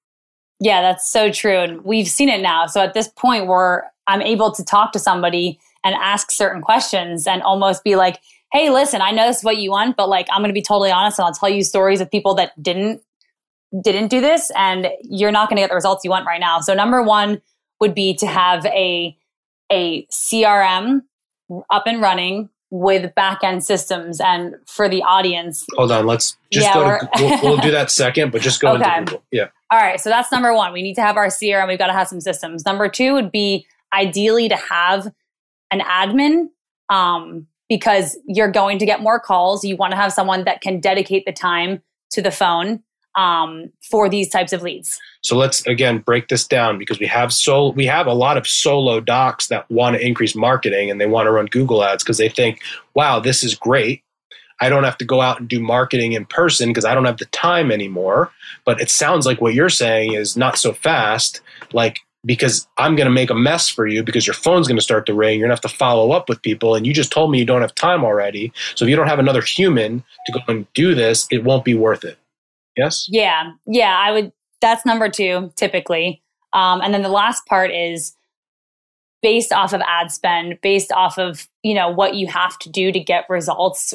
Yeah, that's so true. And we've seen it now. So at this point where I'm able to talk to somebody and ask certain questions and almost be like, hey, listen, I know this is what you want, but like I'm going to be totally honest and I'll tell you stories of people that didn't didn't do this and you're not going to get the results you want right now. So number 1 would be to have a a CRM up and running with back-end systems and for the audience. Hold on, let's just yeah, go to we'll, we'll, do that second, but just go okay. into Google. Yeah. All right, so that's number 1. We need to have our CRM, we've got to have some systems. Number 2 would be ideally to have an admin um, because you're going to get more calls. You want to have someone that can dedicate the time to the phone um, for these types of leads. So let's again break this down because we have so we have a lot of solo docs that want to increase marketing and they want to run Google ads because they think, wow, this is great. I don't have to go out and do marketing in person because I don't have the time anymore. But it sounds like what you're saying is not so fast. Like because I'm going to make a mess for you because your phone's going to start to ring. You're going to have to follow up with people. And you just told me you don't have time already. So if you don't have another human to go and do this, it won't be worth it. Yes? Yeah. Yeah. I would, that's number two, typically. Um, and then the last part is based off of ad spend, based off of, you know, what you have to do to get results.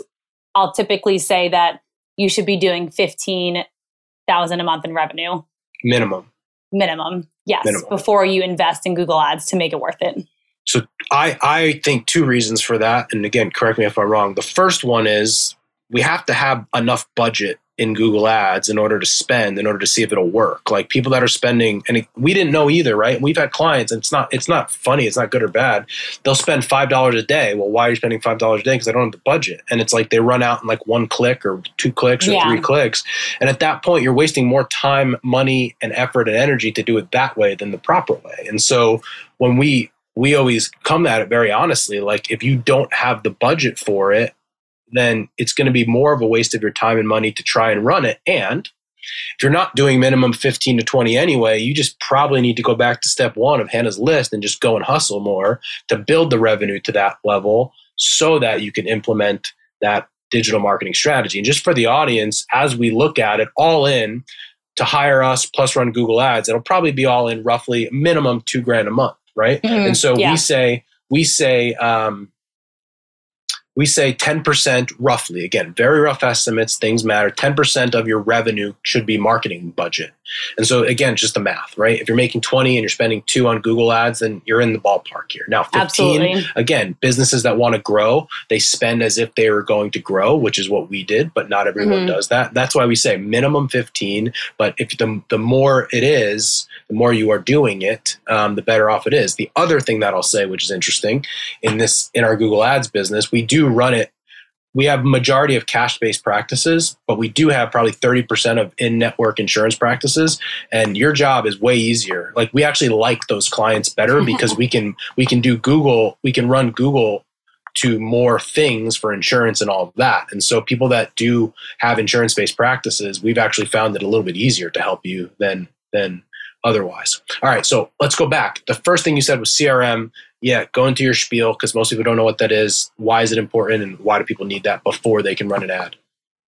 I'll typically say that you should be doing 15,000 a month in revenue. Minimum. Minimum. Yes, minimum. before you invest in Google Ads to make it worth it. So I, I think two reasons for that. And again, correct me if I'm wrong. The first one is we have to have enough budget in Google Ads in order to spend, in order to see if it'll work. Like people that are spending, and it, we didn't know either, right? We've had clients, and it's not it's not funny, it's not good or bad. They'll spend five dollars a day. Well, why are you spending five dollars a day? Because I don't have the budget, and it's like they run out in like one click or two clicks or yeah. three clicks, and at that point, you're wasting more time, money, and effort and energy to do it that way than the proper way. And so when we we always come at it very honestly, like if you don't have the budget for it then it's going to be more of a waste of your time and money to try and run it. And if you're not doing minimum 15 to 20 anyway, you just probably need to go back to step one of Hannah's list and just go and hustle more to build the revenue to that level so that you can implement that digital marketing strategy. And just for the audience, as we look at it all in, to hire us plus run Google ads, it'll probably be all in roughly minimum two grand a month, right? Mhm. And so Yeah. we say, we say, um, we say 10% roughly. Again very rough estimates. Things matter. 10% of your revenue should be marketing budget and so again just the math right if you're making 20 and you're spending 2 on google ads then you're in the ballpark here now 15 Absolutely. again businesses that want to grow they spend as if they were going to grow which is what we did but not everyone Mhm. does that that's why we say minimum 15 but if the, the more it is the more you are doing it um, the better off it is the other thing that i'll say which is interesting in this in our google ads business we do run it we have majority of cash-based practices but we do have probably 30% of in-network insurance practices. And your job is way easier. Like we actually like those clients better because we can we can do google we can run google to more things for insurance and all of that. And so people that do have insurance-based practices we've actually found it a little bit easier to help you than than otherwise. All right so let's go back. The first thing you said was crm yeah go into your spiel because most people don't know what that is why is it important and why do people need that before they can run an ad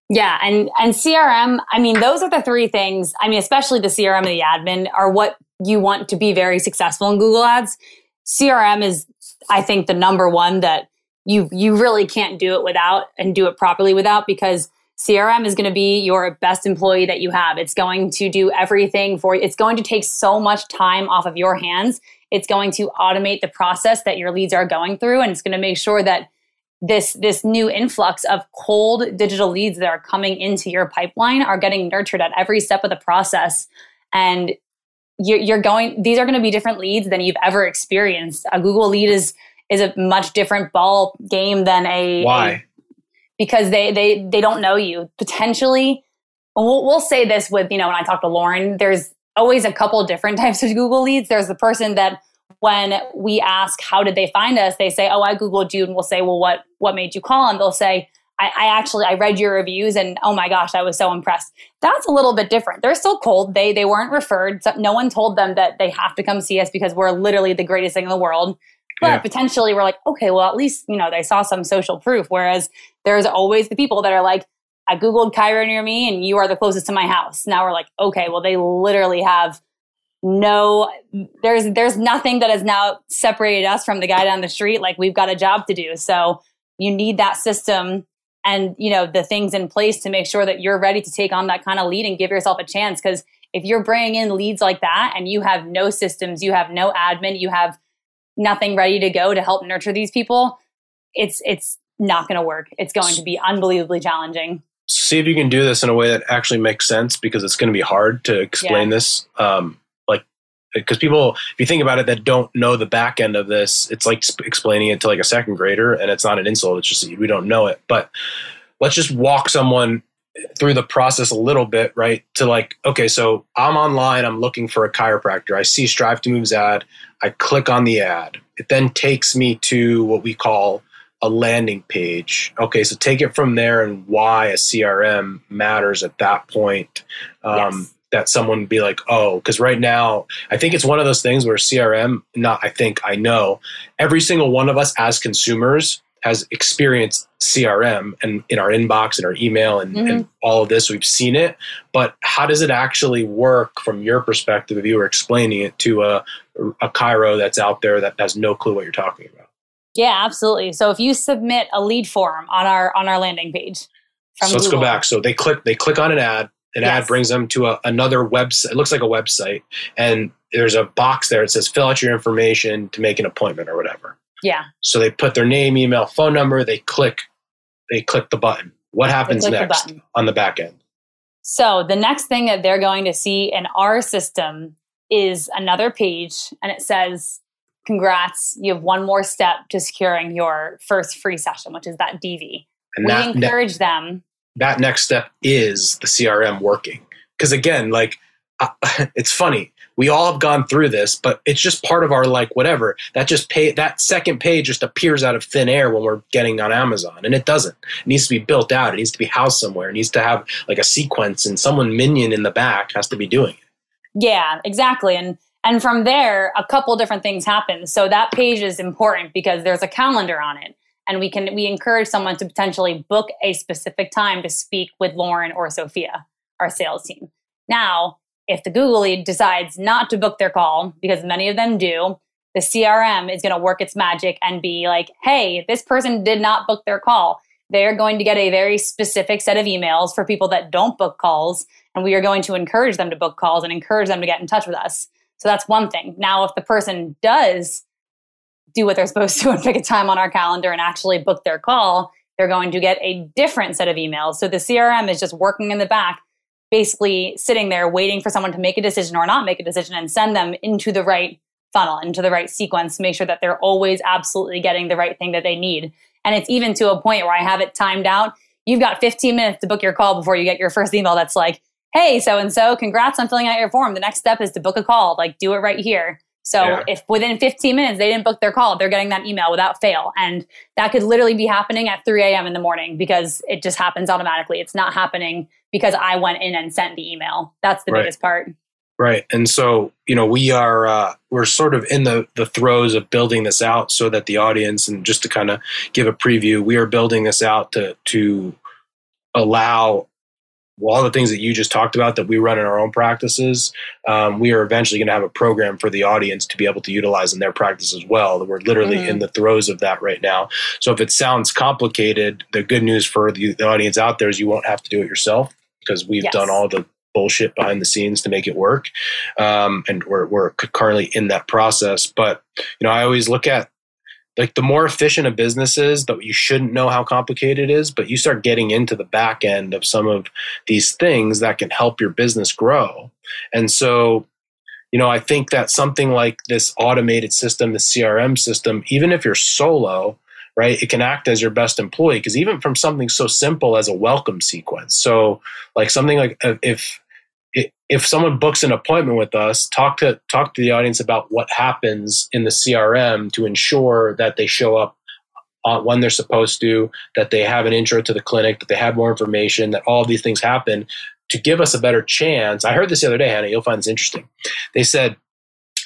Yeah, and and CRM, I mean, those are the three things. I mean, especially the CRM and the admin are what you want to be very successful in Google Ads. CRM is, I think, the number one that you you really can't do it without and do it properly without because CRM is going to be your best employee that you have. It's going to do everything for you. It's going to take so much time off of your hands. It's going to automate the process that your leads are going through, and it's going to make sure that this this new influx of cold digital leads that are coming into your pipeline are getting nurtured at every step of the process. And you're, you're going these are going to be different leads than you've ever experienced. A google lead is is a much different ball game than a why? A- because they they they don't know you. Potentially we'll, we'll say this with you know when i talk to lauren there's always a couple different types of google leads. There's the person that when we ask how did they find us? they say oh i googled you and we'll say well what what made you call? And they'll say I, I actually i read your reviews and oh my gosh i was so impressed. That's a little bit different. They're still cold. They they weren't referred. So no one told them that they have to come see us because we're literally the greatest thing in the world. But Yeah. potentially we're like okay well at least you know they saw some social proof. Whereas there's always the people that are like i googled chiro near me and you are the closest to my house. Now we're like okay well they literally have no there's there's nothing that has now separated us from the guy down the street. Like we've got a job to do. So you need that system and you know the things in place to make sure that you're ready to take on that kind of lead and give yourself a chance. Because if you're bringing in leads like that and you have no systems you have no admin you have nothing ready to go to help nurture these people it's it's not going to work. It's going to be unbelievably challenging see if you can do this in a way that actually makes sense because it's going to be hard to explain this um, like because people if you think about it that don't know the back end of this it's like sp- explaining it to like a second grader and it's not an insult it's just we don't know it. But let's just walk someone through the process a little bit right to like okay so i'm online i'm looking for a chiropractor. I see strive to move's ad i click on the ad. It then takes me to what we call a landing page. Okay, so take it from there and why a CRM matters at that point. Um, Yes. That someone would be like, oh, because right now, I think it's one of those things where CRM, not I think, I know, every single one of us as consumers has experienced CRM and in our inbox and our email and, and all of this, we've seen it. But how does it actually work from your perspective if you were explaining it to a, a chiro that's out there that has no clue what you're talking about? Yeah absolutely so if you submit a lead form on our on our landing page from so let's Google, go back. So they click they click on an ad. An ad brings them to a, another website. It looks like a website, and there's a box there. It says fill out your information to make an appointment or whatever. yeah So they put their name, email, phone number. They click. They click the button. What happens click the next on the back end? So the next thing that they're going to see in our system is another page and it says, Congrats, you have one more step to securing your first free session, which is that DV. And we that ne- encourage them. that next step is the CRM working. Because again, like uh, it's funny. We all have gone through this, but it's just part of our like whatever. That just pay that second page just appears out of thin air when we're getting on Amazon, and it doesn't. It needs to be built out. It needs to be housed somewhere. It needs to have like a sequence, and someone minion in the back has to be doing it. Yeah, exactly. And and from there, a couple different things happen. So that page is important because there's a calendar on it. And we can we encourage someone to potentially book a specific time to speak with Lauren or Sophia, our sales team. Now, if the Google lead decides not to book their call, because many of them do, the CRM is going to work its magic and be like, hey, this person did not book their call. They're going to get a very specific set of emails for people that don't book calls. And we are going to encourage them to book calls and encourage them to get in touch with us. So that's one thing. Now, if the person does do what they're supposed to and pick a time on our calendar and actually book their call, they're going to get a different set of emails. So the CRM is just working in the back, basically sitting there waiting for someone to make a decision or not make a decision and send them into the right funnel, into the right sequence make sure that they're always absolutely getting the right thing that they need. And it's even to a point where I have it timed out. You've got 15 minutes to book your call before you get your first email that's like, hey, so and so, congrats on filling out your form. The next step is to book a call. Like, do it right here. So yeah. if within 15 minutes they didn't book their call, they're getting that email without fail. And that could literally be happening at 3 a.m. in the morning because it just happens automatically. It's not happening because I went in and sent the email. That's the right. biggest part. Right. And so, you know, we are uh, we're sort of in the the throes of building this out so that the audience and just to kind of give a preview, we are building this out to to allow all the things that you just talked about that we run in our own practices, um, we are eventually going to have a program for the audience to be able to utilize in their practice as well. We're literally mm-hmm. in the throes of that right now. So if it sounds complicated, the good news for the, the audience out there is you won't have to do it yourself because we've yes. done all the bullshit behind the scenes to make it work. Um, and we're, we're currently in that process. But, you know, I always look at like the more efficient a business is that you shouldn't know how complicated it is but you start getting into the back end of some of these things that can help your business grow. And so you know i think that something like this automated system the crm system even if you're solo right it can act as your best employee because even from something so simple as a welcome sequence. So like something like uh, if if someone books an appointment with us, talk to talk to the audience about what happens in the CRM to ensure that they show up when they're supposed to, that they have an intro to the clinic, that they have more information, that all these things happen to give us a better chance. I heard this the other day, Hannah. You'll find this interesting. They said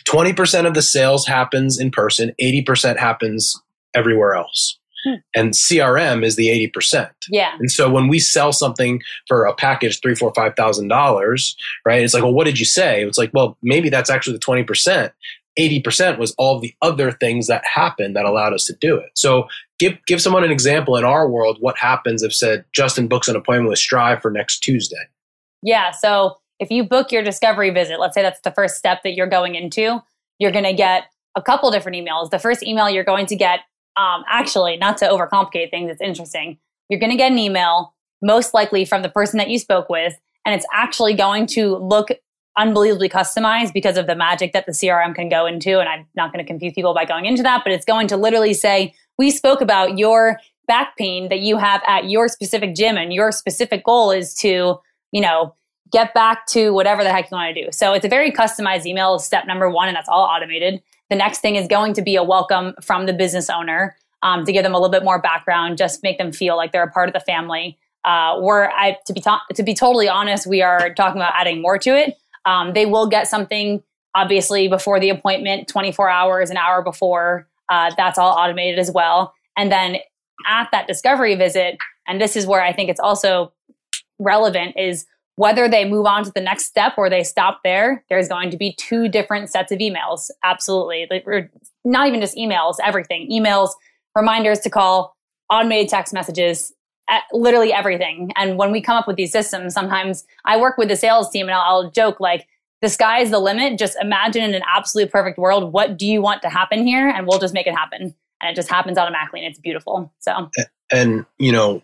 20% of the sales happens in person, 80% happens everywhere else. Hmm. And CRM is the 80%. Yeah. And so when we sell something for a package, three, four, five thousand dollars, right? It's like, well, what did you say? It's like, well, maybe that's actually the 20%. 80% was all the other things that happened that allowed us to do it. So give give someone an example in our world what happens if said Justin books an appointment with Strive for next Tuesday. Yeah. So if you book your discovery visit, let's say that's the first step that you're going into, you're going to get a couple different emails. The first email you're going to get um, actually, not to overcomplicate things, it's interesting. You're going to get an email, most likely from the person that you spoke with, and it's actually going to look unbelievably customized because of the magic that the CRM can go into. And I'm not going to confuse people by going into that, but it's going to literally say, We spoke about your back pain that you have at your specific gym, and your specific goal is to, you know, get back to whatever the heck you want to do. So it's a very customized email, step number one, and that's all automated. The next thing is going to be a welcome from the business owner um, to give them a little bit more background, just make them feel like they're a part of the family. Uh, we're I, to be to- to be totally honest, we are talking about adding more to it. Um, they will get something obviously before the appointment, 24 hours, an hour before. Uh, that's all automated as well. And then at that discovery visit, and this is where I think it's also relevant, is whether they move on to the next step or they stop there, there's going to be two different sets of emails. Absolutely. Not even just emails, everything. Emails, reminders to call, automated text messages, literally everything. And when we come up with these systems, sometimes I work with the sales team and I'll, I'll joke like, the sky is the limit. Just imagine in an absolute perfect world, what do you want to happen here? And we'll just make it happen. And it just happens automatically and it's beautiful. So, and, you know,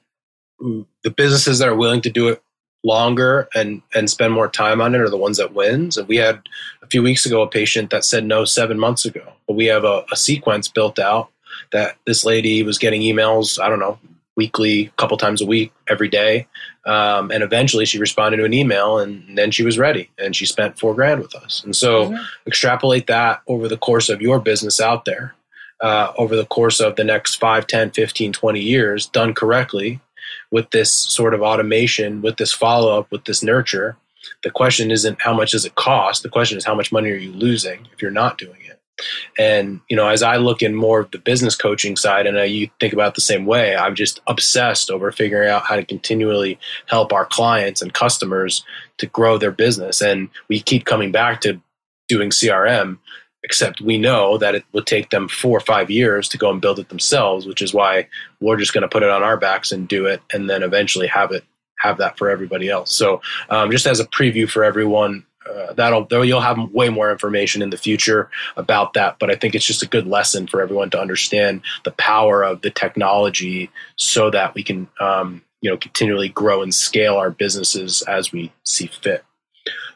mm, the businesses that are willing to do it longer and and spend more time on it are the ones that wins. And we had a few weeks ago a patient that said no seven months ago, but we have a, a sequence built out that this lady was getting emails. I don't know weekly, a couple times a week, every day. Um, and eventually she responded to an email and then she was ready and she spent four grand with us. And so mm-hmm. extrapolate that over the course of your business out there, uh, over the course of the next 5, 10, 15, 20 years, done correctly, with this sort of automation, with this follow up, with this nurture, the question isn't how much does it cost. The question is how much money are you losing if you're not doing it. And you know, as I look in more of the business coaching side, and uh, you think about the same way, I'm just obsessed over figuring out how to continually help our clients and customers to grow their business. And we keep coming back to doing CRM, except we know that it would take them four or five years to go and build it themselves, which is why we're just going to put it on our backs and do it, and then eventually have it have that for everybody else. So, um, just as a preview for everyone, uh, that'll you'll have way more information in the future about that. But I think it's just a good lesson for everyone to understand the power of the technology, so that we can um, you know continually grow and scale our businesses as we see fit.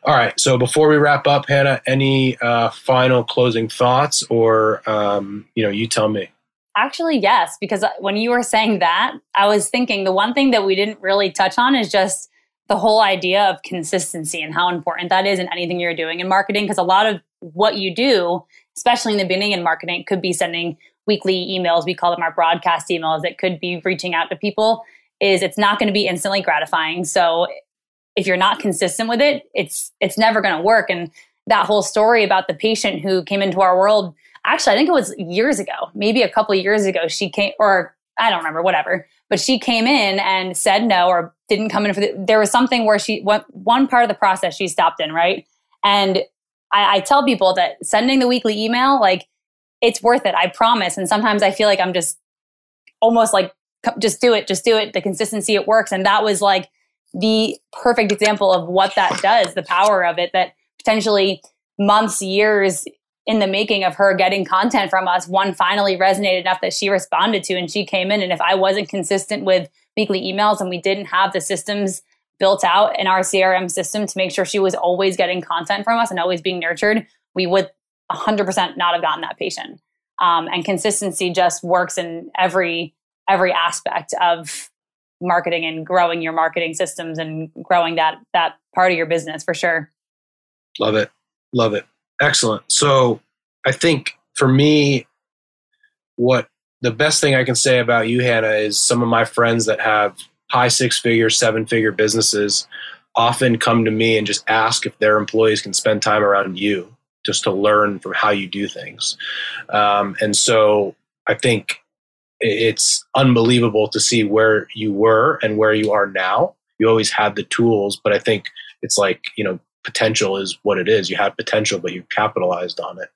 All right. So before we wrap up, Hannah, any uh, final closing thoughts, or um, you know, you tell me. Actually, yes, because when you were saying that, I was thinking the one thing that we didn't really touch on is just the whole idea of consistency and how important that is in anything you're doing in marketing. Because a lot of what you do, especially in the beginning in marketing, could be sending weekly emails. We call them our broadcast emails. It could be reaching out to people. Is it's not going to be instantly gratifying. So if you're not consistent with it, it's it's never going to work. And that whole story about the patient who came into our world, actually, I think it was years ago, maybe a couple years ago, she came, or I don't remember, whatever. But she came in and said no or didn't come in for the, there was something where she went one part of the process she stopped in, right? And I, I tell people that sending the weekly email, like it's worth it. I promise. And sometimes I feel like I'm just almost like just do it, just do it. The consistency, it works. And that was like the perfect example of what that does, the power of it, that potentially months, years in the making of her getting content from us, one finally resonated enough that she responded to and she came in. And if I wasn't consistent with weekly emails and we didn't have the systems built out in our CRM system to make sure she was always getting content from us and always being nurtured, we would 100% not have gotten that patient. Um, and consistency just works in every every aspect of marketing and growing your marketing systems and growing that that part of your business for sure. Love it. Love it. Excellent. So I think for me, what the best thing I can say about you, Hannah, is some of my friends that have high six figure, seven figure businesses often come to me and just ask if their employees can spend time around you just to learn from how you do things. Um, and so I think it's unbelievable to see where you were and where you are now. You always had the tools, but I think it's like, you know, potential is what it is. You had potential, but you capitalized on it.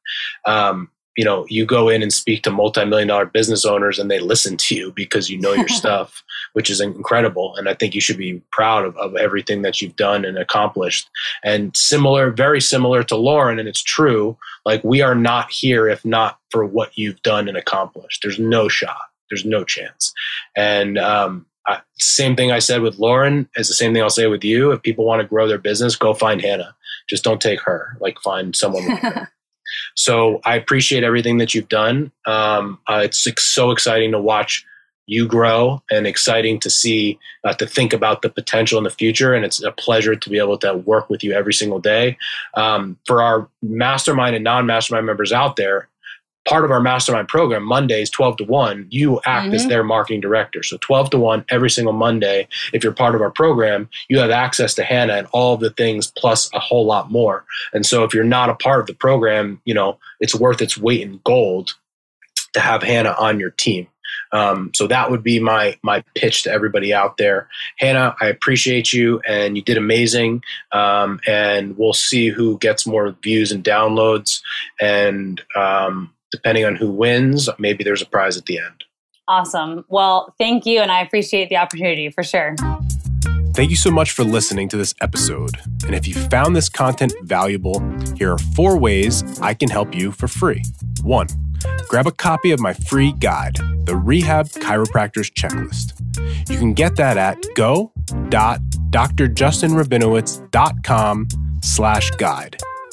Um, you know, you go in and speak to multi-million dollar business owners and they listen to you because you know your stuff, which is incredible. And I think you should be proud of, of everything that you've done and accomplished. And similar, very similar to Lauren, and it's true, like we are not here if not for what you've done and accomplished. There's no shot. There's no chance. And um, I, same thing I said with Lauren is the same thing I'll say with you. If people want to grow their business, go find Hannah. Just don't take her. Like find someone. so I appreciate everything that you've done. Um, uh, it's so exciting to watch you grow and exciting to see uh, to think about the potential in the future and it's a pleasure to be able to work with you every single day um, for our mastermind and non-mastermind members out there part of our mastermind program, Mondays, 12 to 1, you act mm-hmm. as their marketing director. So 12 to 1 every single Monday. If you're part of our program, you have access to Hannah and all of the things plus a whole lot more. And so if you're not a part of the program, you know, it's worth its weight in gold to have Hannah on your team. Um, so that would be my my pitch to everybody out there. Hannah, I appreciate you, and you did amazing. Um, and we'll see who gets more views and downloads. And um, depending on who wins, maybe there's a prize at the end. Awesome. Well, thank you. And I appreciate the opportunity for sure. Thank you so much for listening to this episode. And if you found this content valuable, here are four ways I can help you for free. One, grab a copy of my free guide, the Rehab Chiropractor's Checklist. You can get that at go.drjustinrabinowitz.com slash guide.